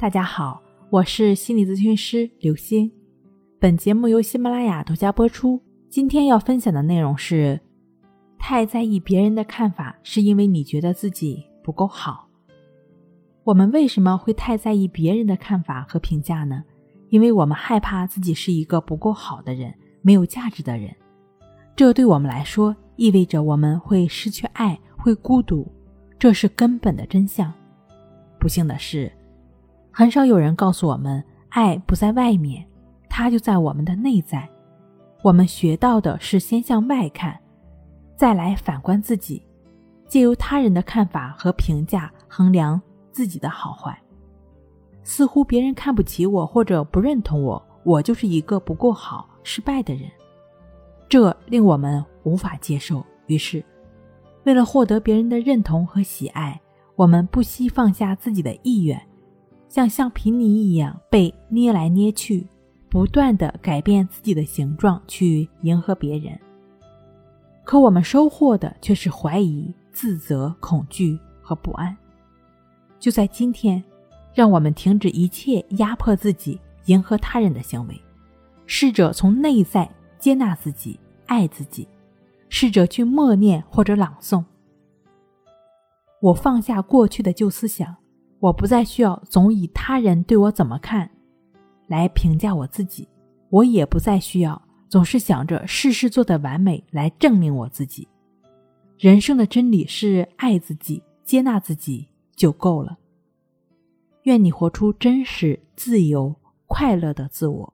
大家好，我是心理咨询师刘星。本节目由喜马拉雅独家播出。今天要分享的内容是：太在意别人的看法，是因为你觉得自己不够好。我们为什么会太在意别人的看法和评价呢？因为我们害怕自己是一个不够好的人，没有价值的人。这对我们来说意味着我们会失去爱，会孤独，这是根本的真相。不幸的是。很少有人告诉我们，爱不在外面，它就在我们的内在。我们学到的是先向外看，再来反观自己，借由他人的看法和评价衡量自己的好坏。似乎别人看不起我或者不认同我，我就是一个不够好、失败的人，这令我们无法接受。于是，为了获得别人的认同和喜爱，我们不惜放下自己的意愿。像橡皮泥一样被捏来捏去，不断的改变自己的形状去迎合别人。可我们收获的却是怀疑、自责、恐惧和不安。就在今天，让我们停止一切压迫自己、迎合他人的行为，试着从内在接纳自己、爱自己，试着去默念或者朗诵：“我放下过去的旧思想。”我不再需要总以他人对我怎么看来评价我自己，我也不再需要总是想着事事做得完美来证明我自己。人生的真理是爱自己、接纳自己就够了。愿你活出真实、自由、快乐的自我。